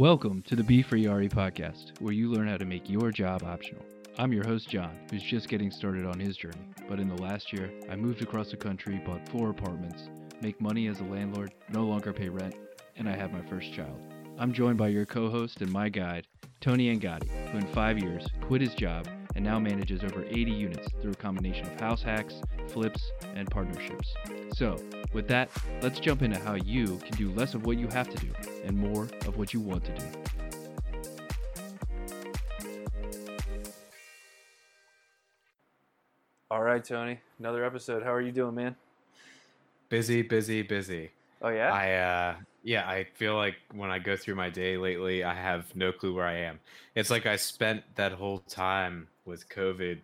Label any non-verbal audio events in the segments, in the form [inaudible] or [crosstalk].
Welcome to the Be Free RE podcast, where you learn how to make your job optional. I'm your host, John, who's just getting started on his journey. But in the last year, I moved across the country, bought four apartments, make money as a landlord, no longer pay rent, and I have my first child. I'm joined by your co host and my guide, Tony Angadi, who in five years quit his job and now manages over 80 units through a combination of house hacks, flips, and partnerships. So, with that, let's jump into how you can do less of what you have to do and more of what you want to do. All right, Tony, another episode. How are you doing, man? Busy, busy, busy. Oh yeah. I uh yeah, I feel like when I go through my day lately, I have no clue where I am. It's like I spent that whole time with COVID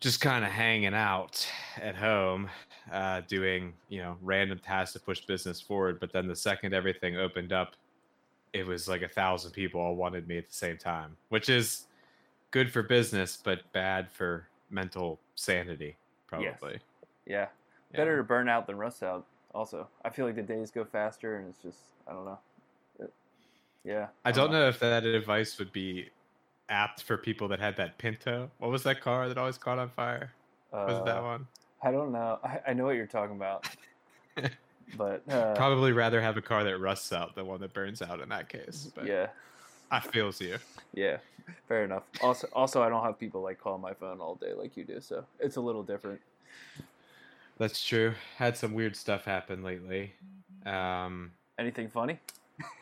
just kind of hanging out at home, uh, doing, you know, random tasks to push business forward. But then the second everything opened up, it was like a thousand people all wanted me at the same time, which is good for business, but bad for mental sanity, probably. Yes. Yeah. Better to burn out than rust out also. I feel like the days go faster and it's just, I don't know. It, yeah. I don't know if that advice would be apt for people that had that Pinto. What was that car that always caught on fire? was it that Uh, one? I don't know. I, I know what you're talking about. [laughs] but uh, Probably rather have a car that rusts out than one that burns out in that case. [laughs] But yeah. I feels you. Yeah. Fair enough. Also, also, I don't have people like call my phone all day like you do, so it's a little different. That's true. Had some weird stuff happen lately. Um, Anything funny?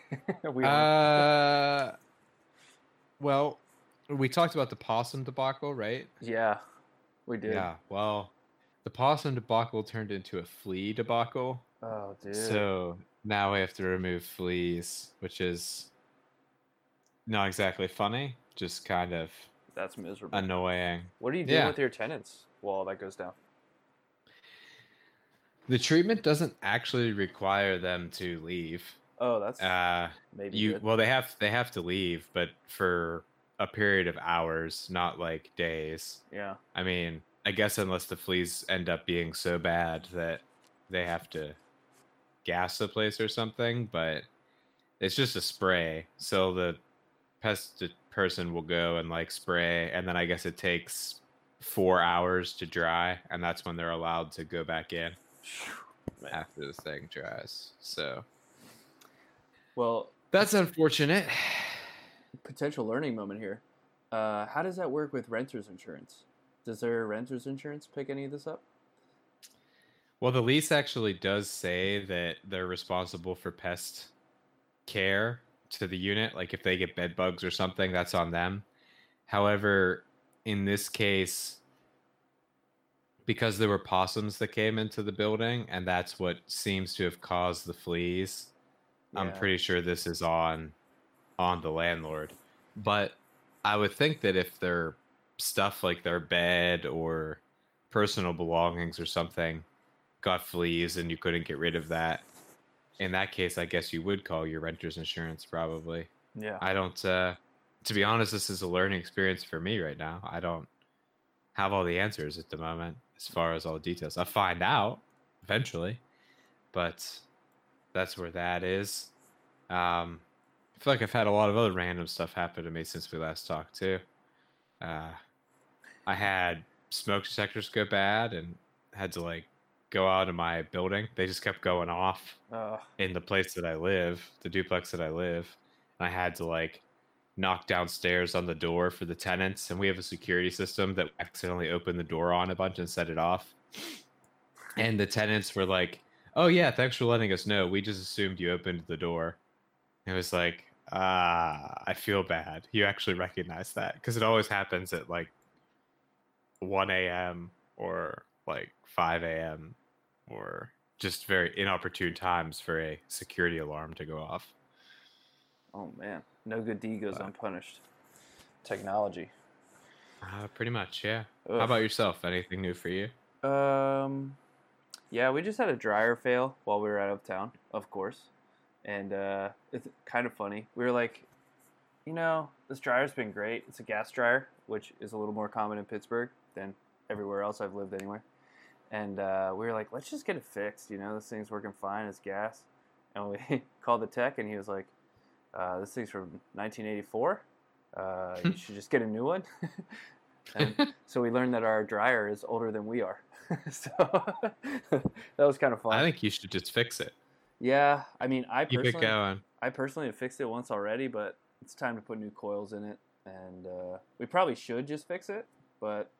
[laughs] we uh, well, we talked about the possum debacle, right? yeah, we did. Yeah. Well, the possum debacle turned into a flea debacle. Oh, dude. So now we have to remove fleas, which is not exactly funny, just kind of That's miserable. annoying. What are you doing Yeah. with your tenants while that goes down? The treatment doesn't actually require them to leave. Oh, that's Uh, maybe you good. well, they have they have to leave, but for a period of hours, not like days. yeah. I mean, I guess unless the fleas end up being so bad that they have to gas the place or something, but it's just a spray. So the pest person will go and like spray, and then I guess it takes four hours to dry, and that's when they're allowed to go back in. After the thing dries. So Well, that's unfortunate. potential learning moment here. Uh, how does that work with renters insurance? Does their renters insurance pick any of this up? Well, the lease actually does say that they're responsible for pest care to the unit. Like if they get bed bugs or something, that's on them. However, in this case, because there were possums that came into the building, and that's what seems to have caused the fleas, I'm pretty sure this is on on the landlord. But I would think that if their stuff like their bed or personal belongings or something got fleas and you couldn't get rid of that, in that case, I guess you would call your renter's insurance probably. Yeah. I don't. Uh, to be honest, this is a learning experience for me right now. I don't have all the answers at the moment as far as all the details. I'll find out eventually, but that's where that is. Um, I feel like I've had a lot of other random stuff happen to me since we last talked too. Uh, I had smoke detectors go bad and had to like go out of my building. They just kept going off Uh, in the place that I live, the duplex that I live. And I had to like knock downstairs on the door for the tenants, and we have a security system that accidentally opened the door on a bunch and set it off. And the tenants were like, "Oh yeah, thanks for letting us know. We just assumed you opened the door." It was like, ah, I feel bad. You actually recognize that because it always happens at like 1 a.m. or like 5 a.m. or just very inopportune times for a security alarm to go off. oh man, no good deed goes Uh, unpunished. Technology. Uh, pretty much, yeah. Ugh. How about yourself? Anything new for you? Um, yeah, we just had a dryer fail while we were out of town, of course, and uh, it's kind of funny. We were like, you know, this dryer's been great. It's a gas dryer, which is a little more common in Pittsburgh than everywhere else I've lived anywhere. And uh, we were like, let's just get it fixed. You know, this thing's working fine. It's gas. And we [laughs] called the tech, and he was like, Uh, this thing's from 1984. Uh, you should just get a new one. [laughs] so we learned that our dryer is older than we are. [laughs] so [laughs] that was kind of fun. I think you should just fix it. yeah, I mean, I Keep it personally, going. I personally have fixed it once already, but it's time to put new coils in it, and uh, we probably should just fix it. But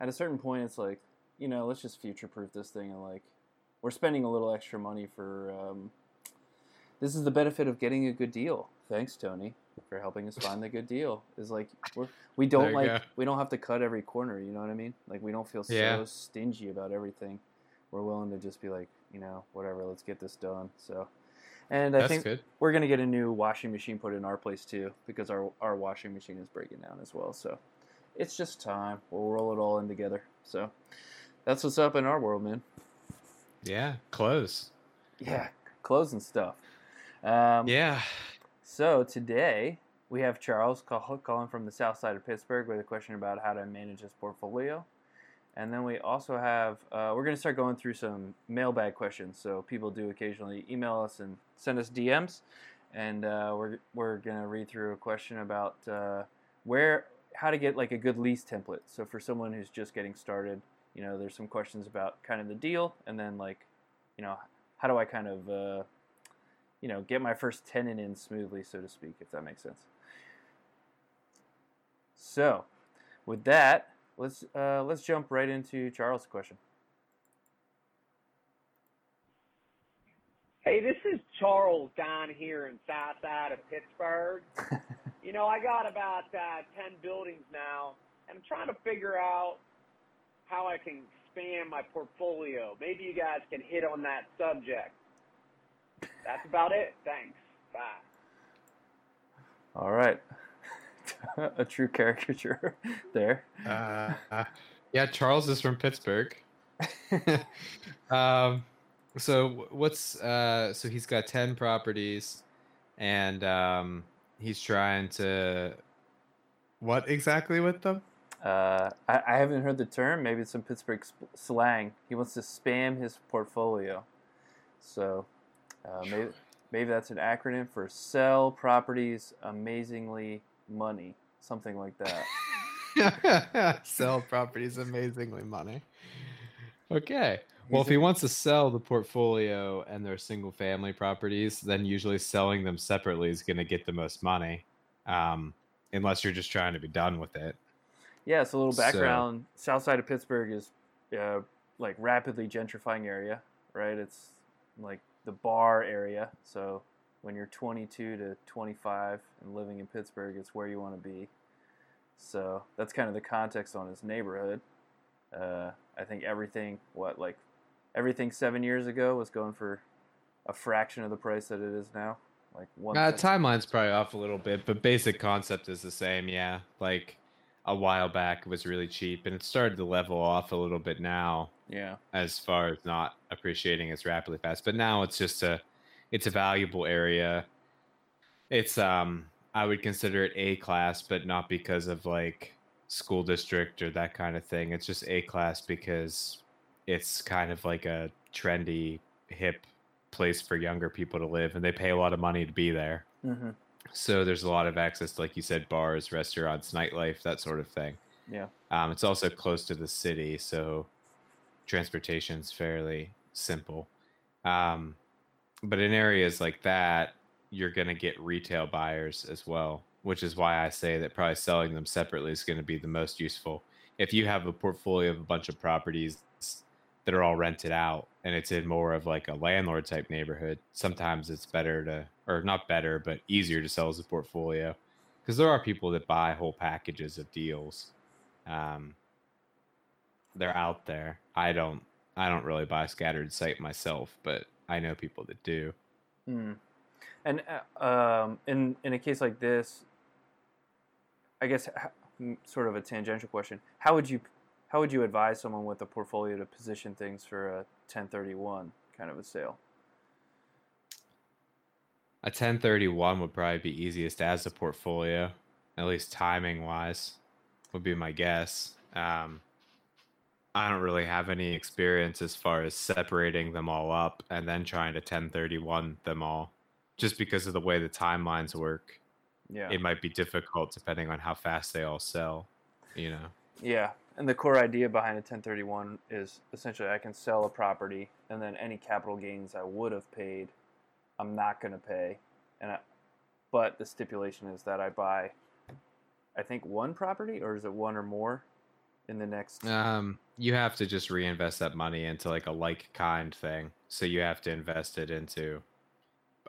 at a certain point, it's like, you know, let's just future-proof this thing, and like, we're spending a little extra money for. Um, this is the benefit of getting a good deal. Thanks, Tony, for helping us find the good deal. Is like we're we [laughs] don't like go. we don't have to cut every corner. You know what I mean? Like we don't feel so Yeah. stingy about everything. We're willing to just be like, you know, whatever. Let's get this done. So, and I That's think good. we're gonna get a new washing machine put in our place too because our our washing machine is breaking down as well. So it's just time. We'll roll it all in together. So that's what's up in our world, man. Yeah, close. Yeah, clothes and stuff. Um, Yeah. So today we have Charles call, calling from the south side of Pittsburgh with a question about how to manage his portfolio. And then we also have, uh, we're going to start going through some mailbag questions. So people do occasionally email us and send us DMs. And uh, we're, we're going to read through a question about uh, where, how to get like a good lease template. So for someone who's just getting started, you know, there's some questions about kind of the deal and then like, you know, how do I kind of, uh, you know, get my first tenant in smoothly, so to speak, if that makes sense. So, with that, let's uh, let's jump right into Charles' question. Hey, this is Charles down here in south side of Pittsburgh. [laughs] you know, I got about uh, 10 buildings now, and I'm trying to figure out how I can expand my portfolio. Maybe you guys can hit on that subject. That's about it. Thanks. Bye. All right, [laughs] a true caricature [laughs] there. Uh, uh, yeah, Charles is from Pittsburgh. [laughs] um, so what's uh, so he's got ten properties, and um, he's trying to what exactly with them? Uh, I, I haven't heard the term. Maybe it's some Pittsburgh sp- slang. He wants to spam his portfolio. So uh, maybe maybe that's an acronym for sell properties amazingly money, something like that. [laughs] sell properties amazingly money. Okay. Well, if he wants to sell the portfolio and their single family properties, then usually selling them separately is going to get the most money. Um, unless you're just trying to be done with it. Yeah, so a little So- background. South side of Pittsburgh is uh, like rapidly gentrifying area, right? It's like the bar area. So when you're 22 to 25 and living in Pittsburgh, it's where you want to be. So that's kind of the context on his neighborhood. Uh, I think everything, what like everything seven years ago was going for a fraction of the price that it is now. Like one. Uh, timeline's probably off a little bit, but basic concept is the same. Yeah, like a while back it was really cheap, and it started to level off a little bit now, yeah. as far as not appreciating as rapidly fast. But now it's just a, it's a valuable area. It's um, I would consider it A class, but not because of like school district or that kind of thing. It's just A class because it's kind of like a trendy, hip place for younger people to live, and they pay a lot of money to be there. hmm So there's a lot of access, to, like you said, bars, restaurants, nightlife, that sort of thing. Yeah. Um, it's also close to the city, so transportation's fairly simple. Um, but in areas like that, you're going to get retail buyers as well, which is why I say that probably selling them separately is going to be the most useful. If you have a portfolio of a bunch of properties that are all rented out and it's in more of like a landlord type neighborhood, sometimes it's better to, or not better, but easier to sell as a portfolio because there are people that buy whole packages of deals. Um, they're out there. I don't. I don't really buy scattered site myself, but I know people that do. Hmm. And uh, um, in in a case like this, I guess sort of a tangential question: How would you how would you advise someone with a portfolio to position things for a 1031 kind of a sale? A 1031 would probably be easiest as a portfolio, at least timing wise, would be my guess. Um, I don't really have any experience as far as separating them all up and then trying to 1031 them all. just because of the way the timelines work, Yeah. it might be difficult depending on how fast they all sell. You know. Yeah, and the core idea behind a 1031 is essentially I can sell a property, and then any capital gains I would have paid, I'm not going to pay, and I, but the stipulation is that I buy, I think one property, or is it one or more, in the next. Um, you have to just reinvest that money into like a like kind thing. So you have to invest it into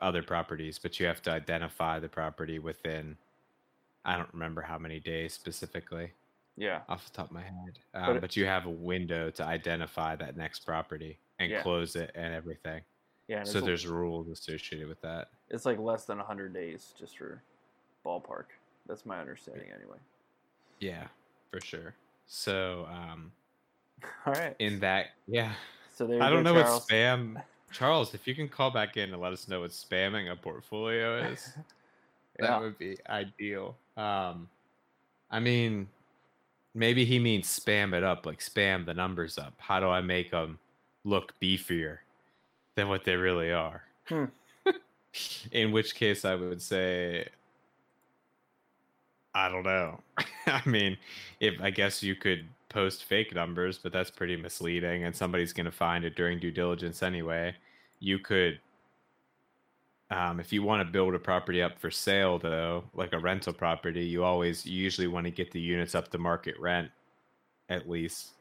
other properties, but you have to identify the property within. I don't remember how many days specifically yeah, off the top of my head, But um, it- but you have a window to identify that next property and Yeah. close it and everything. Yeah. So there's rules associated with that. it's like less than 100 days, just for ballpark. That's my understanding, anyway. Yeah, for sure. So um, [laughs] All right. in that, yeah, So there I don't go, know Charles. what spam. [laughs] Charles, if you can call back in and let us know what spamming a portfolio is, [laughs] that would be ideal. Um, I mean, maybe he means spam it up, like spam the numbers up. How do I make them look beefier than what they really are? Hmm. [laughs] In which case, I would say, I don't know. [laughs] I mean, if I guess you could post fake numbers, but that's pretty misleading, and somebody's going to find it during due diligence anyway. You could, um, if you want to build a property up for sale, though, like a rental property, you always you usually want to get the units up to market rent, at least.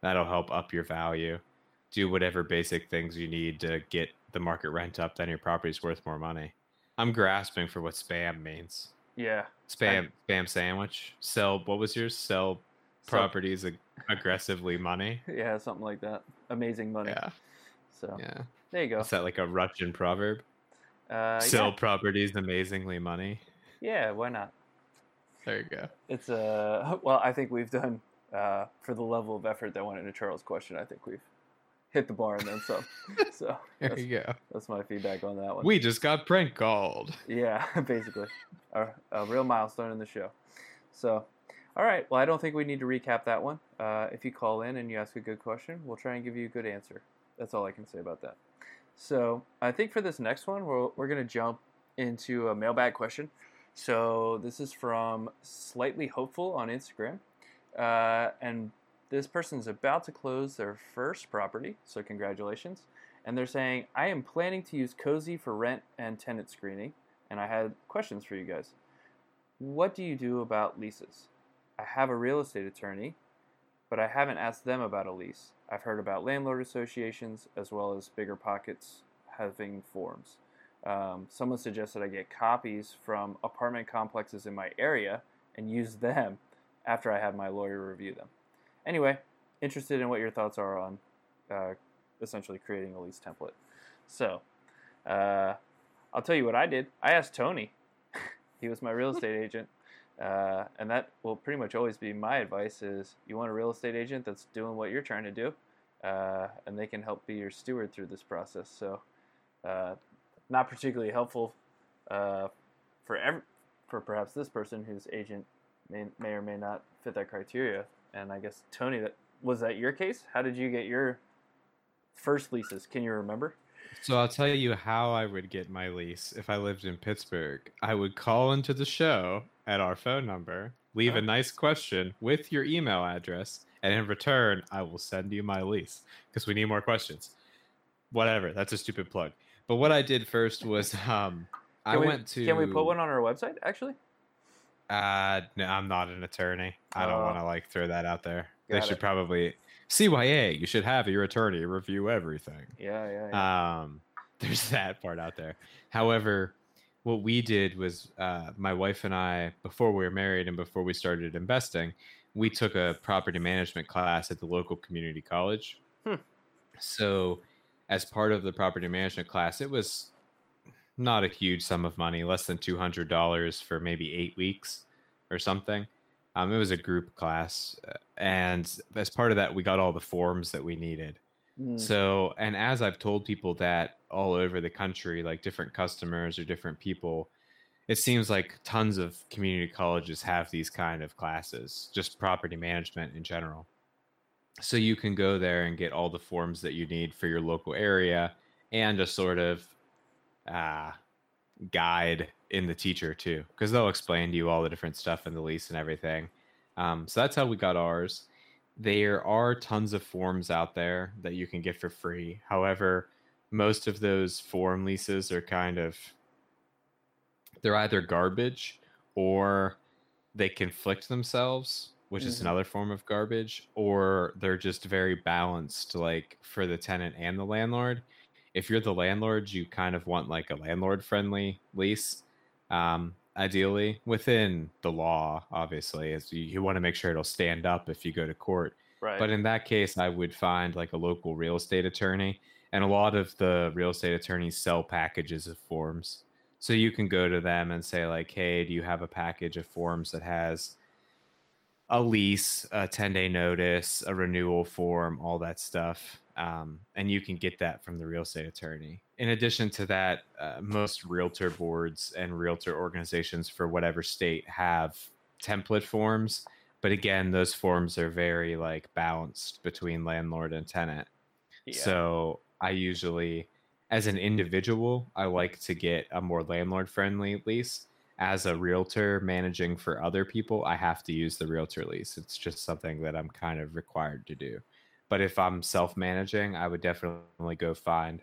That'll help up your value. Do whatever basic things you need to get the market rent up, then your property's worth more money. I'm grasping for what spam means. Yeah. Spam spam sandwich. Sell what was yours? Sell So- properties ag- aggressively money. Yeah, something like that. Amazing money. Yeah. So Yeah. there you go. Is that like a Russian proverb? Uh, Sell yeah. properties amazingly money. yeah, why not? There you go. It's uh [laughs] well, I think we've done uh for the level of effort that went into Charles' question. I think we've hit the bar and then some. [laughs] so There that's, you go. that's my feedback on that one. We just got prank called. [laughs] Yeah, [laughs] basically, a, a real milestone in the show. So, all right. Well, I don't think we need to recap that one. Uh, if you call in and you ask a good question, we'll try and give you a good answer. That's all I can say about that. So, I think for this next one, we're, we're going to jump into a mailbag question. So, this is from Slightly Hopeful on Instagram. Uh, and this person's about to close their first property. So, congratulations. And they're saying, I am planning to use Cozy for rent and tenant screening and I had questions for you guys. What do you do about leases? I have a real estate attorney, but I haven't asked them about a lease. I've heard about landlord associations as well as bigger pockets having forms. Um, someone suggested I get copies from apartment complexes in my area and use them after I have my lawyer review them. Anyway, interested in what your thoughts are on uh, essentially creating a lease template. So, uh, I'll tell you what I did. I asked Tony. [laughs] he was my real estate [laughs] agent. Uh, and that will pretty much always be my advice is you want a real estate agent that's doing what you're trying to do uh, and they can help be your steward through this process so uh, not particularly helpful uh, for for perhaps this person whose agent may, may or may not fit that criteria and i guess tony that was that your case how did you get your first leases can you remember So I'll tell you how I would get my lease if I lived in Pittsburgh. I would call into the show at our phone number, leave Oh. a nice question with your email address, and in return, I will send you my lease because we need more questions. Whatever, that's a stupid plug. But what I did first was [laughs] um, I we- went to. can we put one on our website actually Uh, no, I'm not an attorney. I don't Oh. want to like throw that out there. They should it. probably CYA. You should have your attorney review everything. yeah yeah, yeah. Um, [laughs] there's that part out there. However, what we did was uh, my wife and I, before we were married and before we started investing, we took a property management class at the local community college. Hmm. So, as part of the property management class, it was not a huge sum of money, less than two hundred dollars for maybe eight weeks or something. Um, it was a group class, uh, and as part of that, we got all the forms that we needed. Mm. So, and as I've told people that all over the country, like different customers or different people, it seems like tons of community colleges have these kind of classes, just property management in general. So you can go there and get all the forms that you need for your local area and a sort of uh, guide in the teacher too, because they'll explain to you all the different stuff in the lease and everything. Um, so that's how we got ours. There are tons of forms out there that you can get for free. However, most of those form leases are kind of they're either garbage or they conflict themselves, which is Mhm. another form of garbage, or they're just very balanced, like for the tenant and the landlord. If you're the landlord, you kind of want like a landlord friendly lease, um, ideally within the law, obviously, as you, you want to make sure it'll stand up if you go to court. Right. But in that case, I would find like a local real estate attorney. And a lot of the real estate attorneys sell packages of forms. So you can go to them and say, like, hey, do you have a package of forms that has a lease, a 10 day notice, a renewal form, all that stuff? Um, and you can get that from the real estate attorney. In addition to that, uh, most realtor boards and realtor organizations for whatever state have template forms but again those forms are very like balanced between landlord and tenant yeah. so i usually as an individual i like to get a more landlord friendly lease as a realtor managing for other people i have to use the realtor lease it's just something that i'm kind of required to do but if i'm self managing i would definitely go find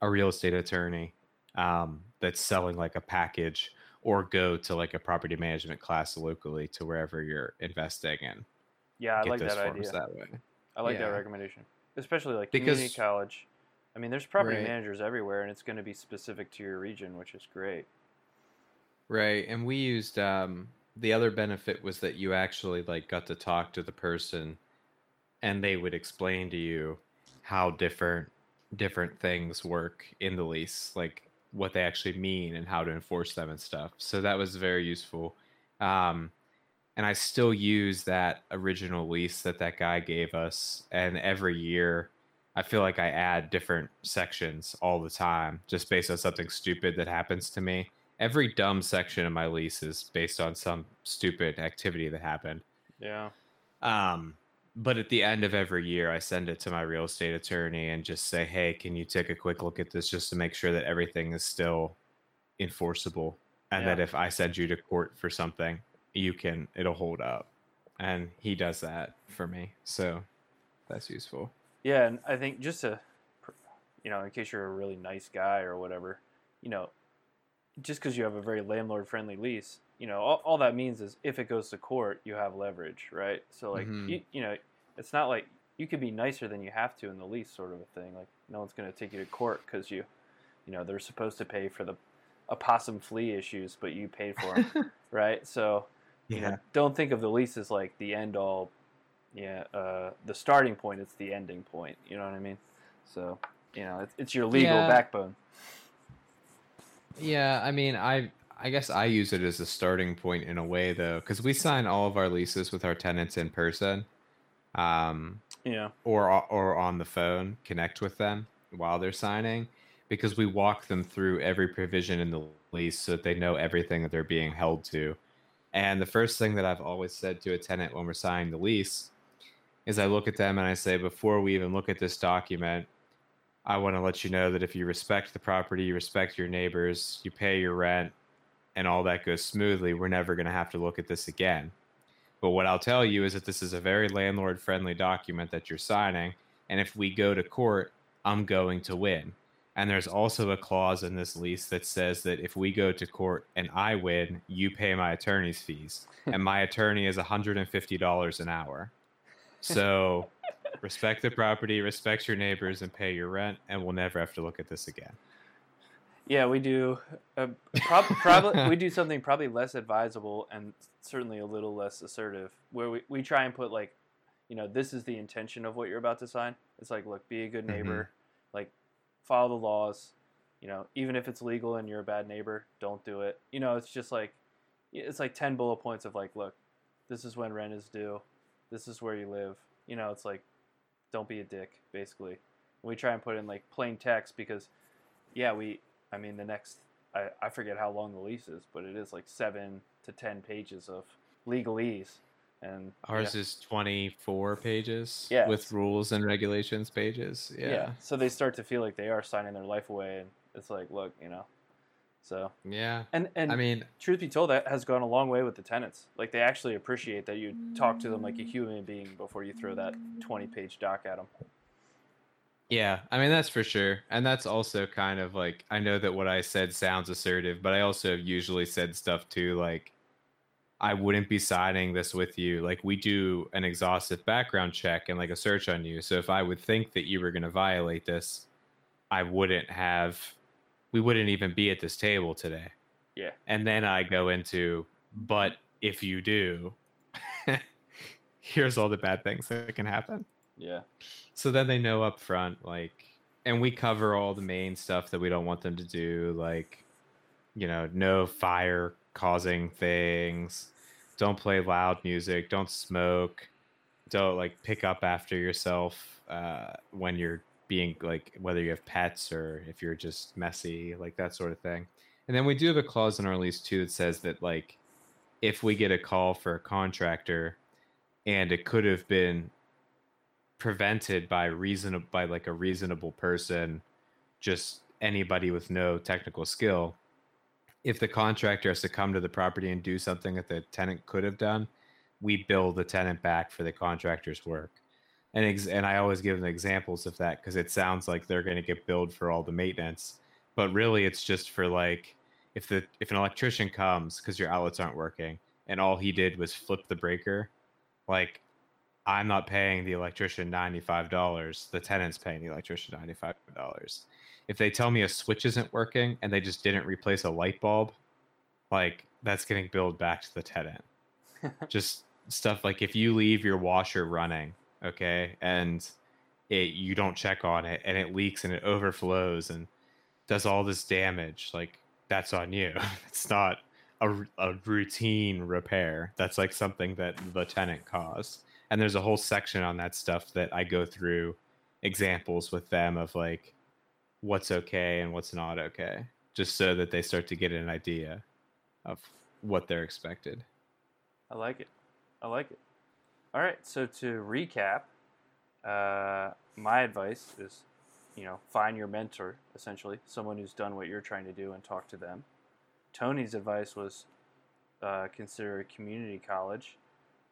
a real estate attorney um, that's selling like a package or go to like a property management class locally to wherever you're investing in. yeah, I like that idea. that way. I like that recommendation, especially like Because- community college. I mean, there's property Right. managers everywhere, and it's going to be specific to your region, which is great. Right, and we used um the other benefit was that you actually like got to talk to the person and they would explain to you how different different things work in the lease, like what they actually mean and how to enforce them and stuff. So that was very useful. Um and I still use that original lease that that guy gave us and every year I feel like I add different sections all the time just based on something stupid that happens to me every dumb section of my lease is based on some stupid activity that happened. Yeah. Um, but at the end of every year, I send it to my real estate attorney and just say, "Hey, can you take a quick look at this just to make sure that everything is still enforceable, and that if I send you to court for something, you can it'll hold up." And he does that for me, so that's useful. Yeah, and I think just to, you know, in case you're a really nice guy or whatever, you know, just because you have a very landlord-friendly lease, you know, all, all that means is if it goes to court, you have leverage, right? So like, Mhm. you, you know, it's not like you could be nicer than you have to in the lease, sort of a thing. Like, no one's going to take you to court because you, you know, they're supposed to pay for the opossum flea issues, but you paid for them, [laughs] right? So, you know, don't think of the lease as like the end all yeah uh, the starting point it's the ending point you know what i mean so you know it's, it's your legal Yeah. backbone Yeah, I mean, I I guess I use it as a starting point in a way though, because we sign all of our leases with our tenants in person, um, yeah or or on the phone, connect with them while they're signing, because we walk them through every provision in the lease so that they know everything that they're being held to. And the first thing that I've always said to a tenant when we're signing the lease is I look at them and I say, before we even look at this document, I want to let you know that if you respect the property, you respect your neighbors, you pay your rent, and all that goes smoothly, we're never going to have to look at this again. But what I'll tell you is that this is a very landlord friendly document that you're signing. And if we go to court, I'm going to win. And there's also a clause in this lease that says that if we go to court and I win, you pay my attorney's fees. [laughs] and my attorney is $150 an hour. So [laughs] respect the property, respect your neighbors, and pay your rent, and we'll never have to look at this again. Yeah we do uh, prob- [laughs] probably we do something probably less advisable and certainly a little less assertive where we, we try and put like you know this is the intention of what you're about to sign. It's like look be a good neighbor. Like follow the laws. You know even if it's legal and you're a bad neighbor don't do it. You know it's just like it's like 10 bullet points of like look this is when rent is due. This is where you live. You know it's like don't be a dick basically. We try and put in like plain text because yeah we i mean the next i, I forget how long the lease is but it is like seven to ten pages of legalese and Ours yeah. is 24 pages Yeah. with rules and regulations pages. Yeah. yeah. So they start to feel like they are signing their life away, and it's like, look, you know, So Yeah. and and I mean, truth be told, that has gone a long way with the tenants. Like they actually appreciate that you talk to them like a human being before you throw that twenty-page doc at them. Yeah, I mean that's for sure. And that's also kind of like I know that what I said sounds assertive, but I also usually said stuff too like I wouldn't be signing this with you. Like we do an exhaustive background check and like a search on you. So if I would think that you were going to violate this, I wouldn't have we wouldn't even be at this table today. Yeah. And then I go into but if you do, [laughs] here's all the bad things that can happen Yeah. so then they know up front like and we cover all the main stuff that we don't want them to do like you know no fire causing things don't play loud music don't smoke don't like pick up after yourself uh, when you're being like whether you have pets or if you're just messy like that sort of thing and then we do have a clause in our lease too that says that like if we get a call for a contractor and it could have been prevented by reasonable by like a reasonable person just anybody with no technical skill if the contractor has to come to the property and do something that the tenant could have done we bill the tenant back for the contractor's work. And ex- and i always give them examples of that because it sounds like they're going to get billed for all the maintenance but really it's just for like if the if an electrician comes because your outlets aren't working and all he did was flip the breaker like I'm not paying the electrician $95. The tenant's paying the electrician $95. If they tell me a switch isn't working and they just didn't replace a light bulb, like that's getting billed back to the tenant. [laughs] just stuff like if you leave your washer running, okay, and it you don't check on it and it leaks and it overflows and does all this damage, like that's on you. [laughs] it's not a, a routine repair. That's like something that the tenant caused and there's a whole section on that stuff that I go through examples with them of like what's okay and what's not okay, just so that they start to get an idea of what they're expected. I like it. I like it. All right. So to recap, uh, my advice is, you know, find your mentor, essentially, someone who's done what you're trying to do, and talk to them. Tony's advice was uh, consider a community college.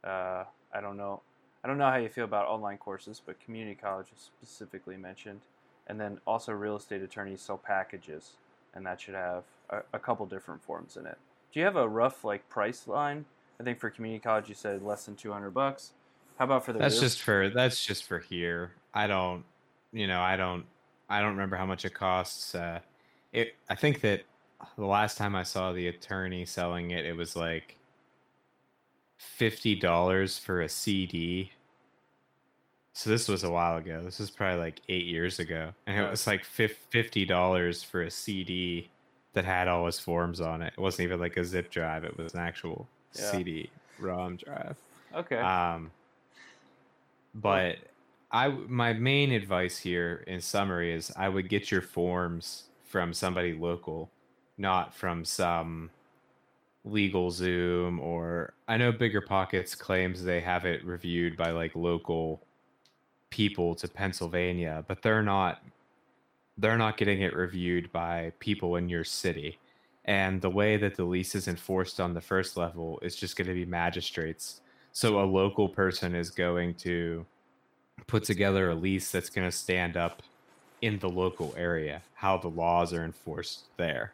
Uh, I don't know. I don't know how you feel about online courses, but community college is specifically mentioned. And then also, real estate attorneys sell packages, and that should have a, a couple different forms in it. Do you have a rough like price line? I think for community college, you said less than two hundred bucks. How about for the? That's real- just for that's just for here. I don't, you know, I don't, I don't remember how much it costs. Uh, it. I think that the last time I saw the attorney selling it, it was like fifty dollars for a CD. So this was a while ago. This was probably like eight years ago, and it was like fifty dollars for a CD that had all his forms on it. It wasn't even like a zip drive; it was an actual Yeah. CD ROM drive. okay. Um, but I my main advice here in summary is I would get your forms from somebody local, not from some legal Zoom or I know Bigger Pockets claims they have it reviewed by like local people to Pennsylvania, but they're not they're not getting it reviewed by people in your city. And the way that the lease is enforced on the first level is just going to be magistrates. So a local person is going to put together a lease that's going to stand up in the local area, how the laws are enforced there.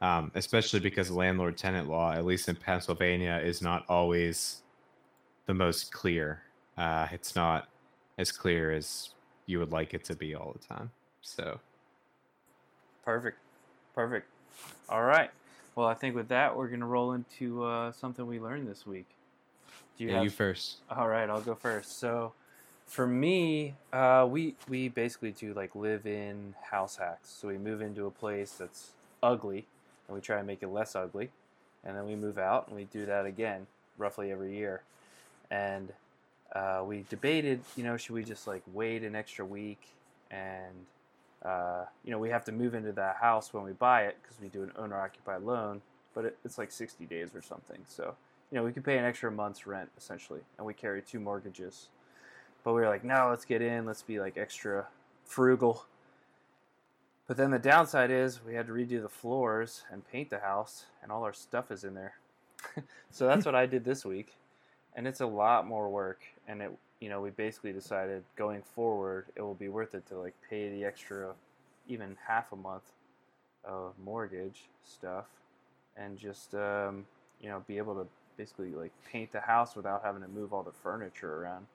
Um, especially because landlord tenant law, at least in Pennsylvania, is not always the most clear. Uh, it's not as clear as you would like it to be all the time. So, Perfect. Perfect. All right. Well, I think with that, we're gonna roll into uh, something we learned this week. Do you yeah, have? you first. All right, I'll go first. So, for me, uh, we we basically do like live-in house hacks. So we move into a place that's ugly, and we try and make it less ugly, and then we move out, and we do that again, roughly every year. And uh, we debated, you know, should we just like wait an extra week, and uh, you know, we have to move into that house when we buy it because we do an owner-occupied loan, but it, it's like 60 days or something. So you know, we could pay an extra month's rent essentially, and we carry two mortgages. But we were like, no, let's get in, let's be like extra frugal. But then the downside is we had to redo the floors and paint the house, and all our stuff is in there. [laughs] so that's what I did this week, and it's a lot more work. And it, you know, we basically decided going forward, it will be worth it to like pay the extra, even half a month of mortgage stuff, and just um, you know be able to basically like paint the house without having to move all the furniture around.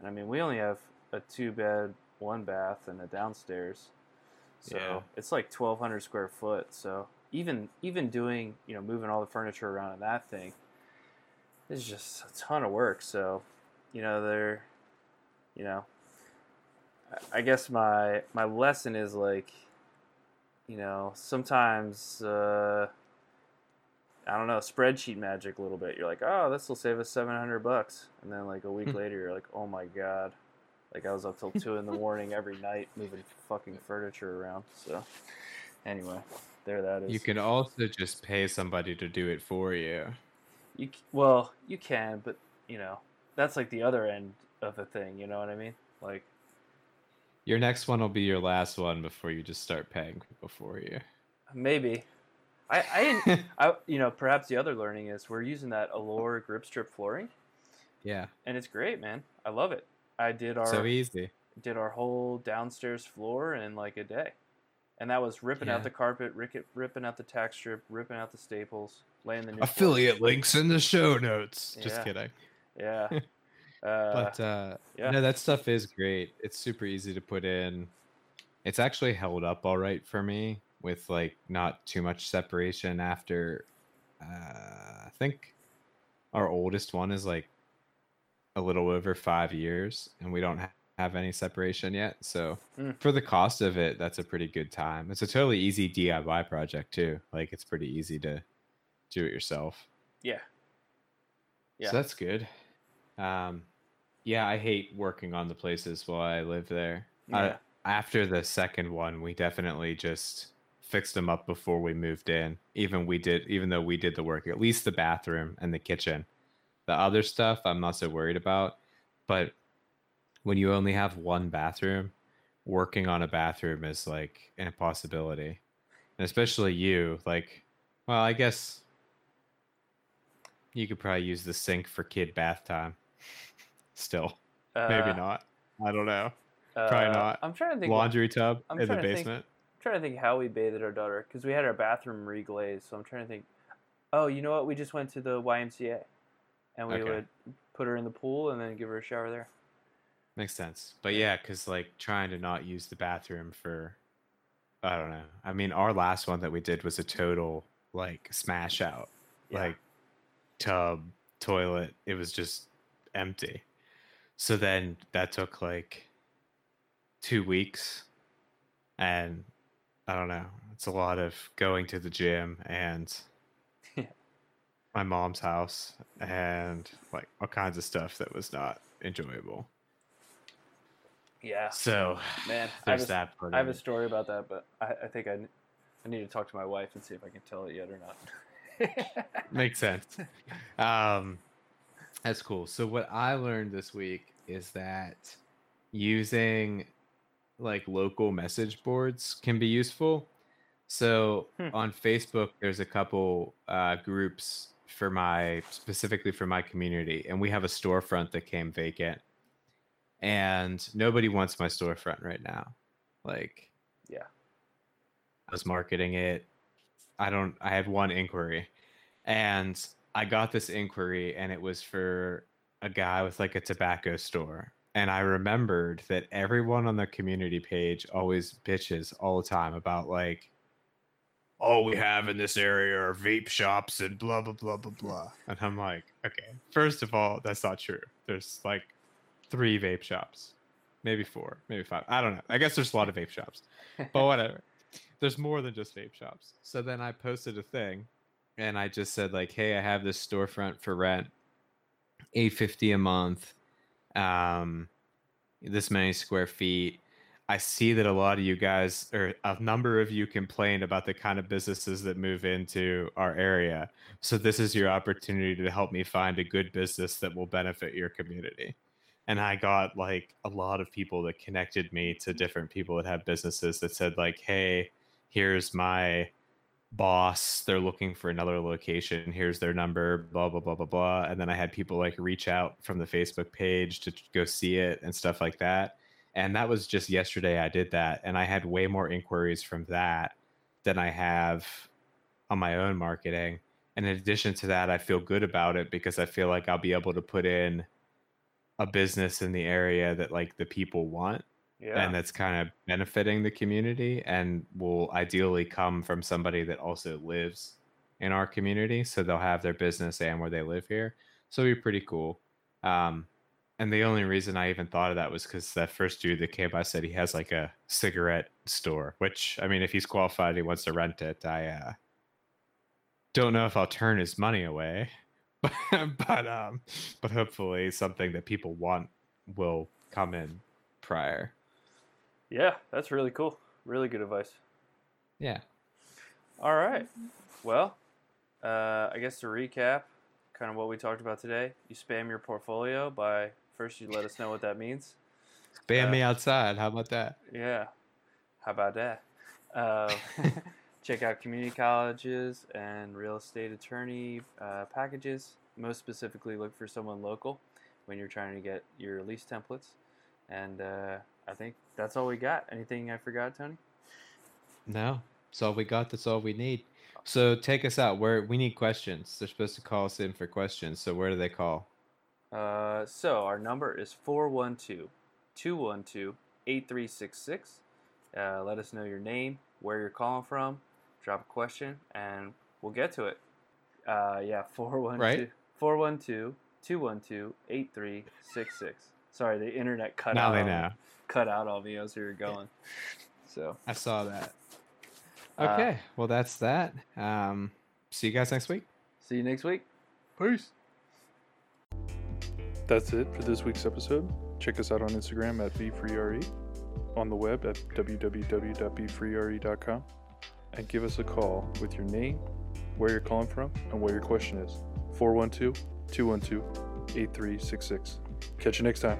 And I mean, we only have a two bed, one bath, and a downstairs. So Yeah. it's like 1,200 square foot. So even even doing you know moving all the furniture around in that thing is just a ton of work. So you know they're you know I- I guess my my lesson is like you know sometimes uh, I don't know spreadsheet magic a little bit. You're like oh this will save us 700 bucks, and then like a week later you're like oh my god. Like I was up till two in the morning every night moving fucking furniture around. So, anyway, there that is. You can also just pay somebody to do it for you. You well, you can, but you know that's like the other end of the thing. You know what I mean? Like, Your next one will be your last one before you just start paying people for you. maybe. I, I. [laughs] I, you know, perhaps the other learning is we're using that Allure grip strip flooring, yeah, and it's great, man. I love it. I did our so easy. did our whole downstairs floor in like a day, and that was ripping Yeah. out the carpet, ripping out the tack strip, ripping out the staples, laying the new Affiliate links in the show notes. Yeah. Just kidding. Yeah. [laughs] Uh, But uh, yeah. no, that stuff is great. It's super easy to put in. It's actually held up all right for me with like not too much separation after. Uh, I think our oldest one is like a little over five years, and we don't ha- have any separation yet. So Mm. for the cost of it, that's a pretty good time. It's a totally easy DIY project too. Like it's pretty easy to do it yourself. yeah. Yeah. So that's good. Um, yeah, I hate working on the places while I live there. Uh, Yeah. after the second one, we definitely just fixed them up before we moved in. Even we did, even though we did the work, at least the bathroom and the kitchen. The other stuff, I'm not so worried about. But when you only have one bathroom, working on a bathroom is like an impossibility. And especially you, like, well, I guess you could probably use the sink for kid bath time. [laughs] Still, maybe Uh, not. I don't know. probably uh, not. I'm trying to think. Laundry tub I'm in the to think- basement. I'm trying to think how we bathed our daughter because we had our bathroom reglazed. So I'm trying to think. Oh, you know what? We just went to the YMCA, and we Okay. would put her in the pool and then give her a shower there. Makes sense. But yeah, because like trying to not use the bathroom for, I don't know. I mean, our last one that we did was a total like smash out, Yeah. like tub, toilet. It was just empty. So then that took like two weeks. And I don't know. It's a lot of going to the gym and. My mom's house and like all kinds of stuff that was not enjoyable. Yeah, So man. I have, a, that. I have a story about that, but I, I think I, I need to talk to my wife and see if I can tell it yet or not. [laughs] Makes sense. Um, that's cool. So what I learned this week is that using like local message boards can be useful. So Hmm. on Facebook, there's a couple uh, groups for my specifically for my community, and we have a storefront that came vacant, and nobody wants my storefront right now. Like, Yeah. I was marketing it. I don't. I had one inquiry, and I got this inquiry, and it was for a guy with like a tobacco store. And I remembered that everyone on the community page always bitches all the time about like, all we have in this area are vape shops and blah blah blah blah blah. And I'm like, okay, first of all, that's not true. There's like three vape shops, maybe four, maybe five. I don't know. I guess there's a lot of vape shops, but [laughs] whatever. There's more than just vape shops. So then I posted a thing, and I just said like, hey, I have this storefront for rent, eight fifty a month, um, this many square feet. I see that a lot of you guys, or a number of you, complain about the kind of businesses that move into our area. So this is your opportunity to help me find a good business that will benefit your community. and I got like a lot of people that connected me to different people that have businesses that said like, "Hey, here's my boss. They're looking for another location. Here's their number. Blah blah blah blah blah." And then I had people like reach out from the Facebook page to go see it and stuff like that. And that was just yesterday. I did that, and I had way more inquiries from that than I have on my own marketing. And in addition to that, I feel good about it because I feel like I'll be able to put in a business in the area that like the people want Yeah. and that's kind of benefiting the community and will ideally come from somebody that also lives in our community so they'll have their business and where they live here so it'd be pretty cool um, and the only reason i even thought of that was because that first dude that came by said he has like a cigarette store which i mean if he's qualified he wants to rent it i uh, don't know if i'll turn his money away [laughs] but but um but hopefully something that people want will come in prior yeah, that's really cool. Really good advice. yeah All right. Well, uh, I guess to recap, kind of what we talked about today. You spam your portfolio by first you let us know what that means. ban Uh, me outside how about that Yeah. How about that? Uh, [laughs] check out community colleges and real estate attorney uh, packages. Most specifically, look for someone local when you're trying to get your lease templates. And uh, I think that's all we got. Anything I forgot, Tony? no that's all we got that's all we need so take us out where we need questions they're supposed to call us in for questions so where do they call Uh, so our number is 412 212 8366. Uh, let us know your name, where you're calling from, drop a question, and we'll get to it. Uh, yeah, 412 [laughs] Right. 412 212 8366. Sorry, the internet cut now out. they on- know Cut out on me as we were going. So, i saw that Uh, okay well that's that um see you guys next week see you next week. Peace. That's it for this week's episode. Check us out on Instagram at BeFreeRE, on the web at www.befreere.com, and give us a call with your name, where you're calling from, and what your question is. 412 212 8366. Catch you next time.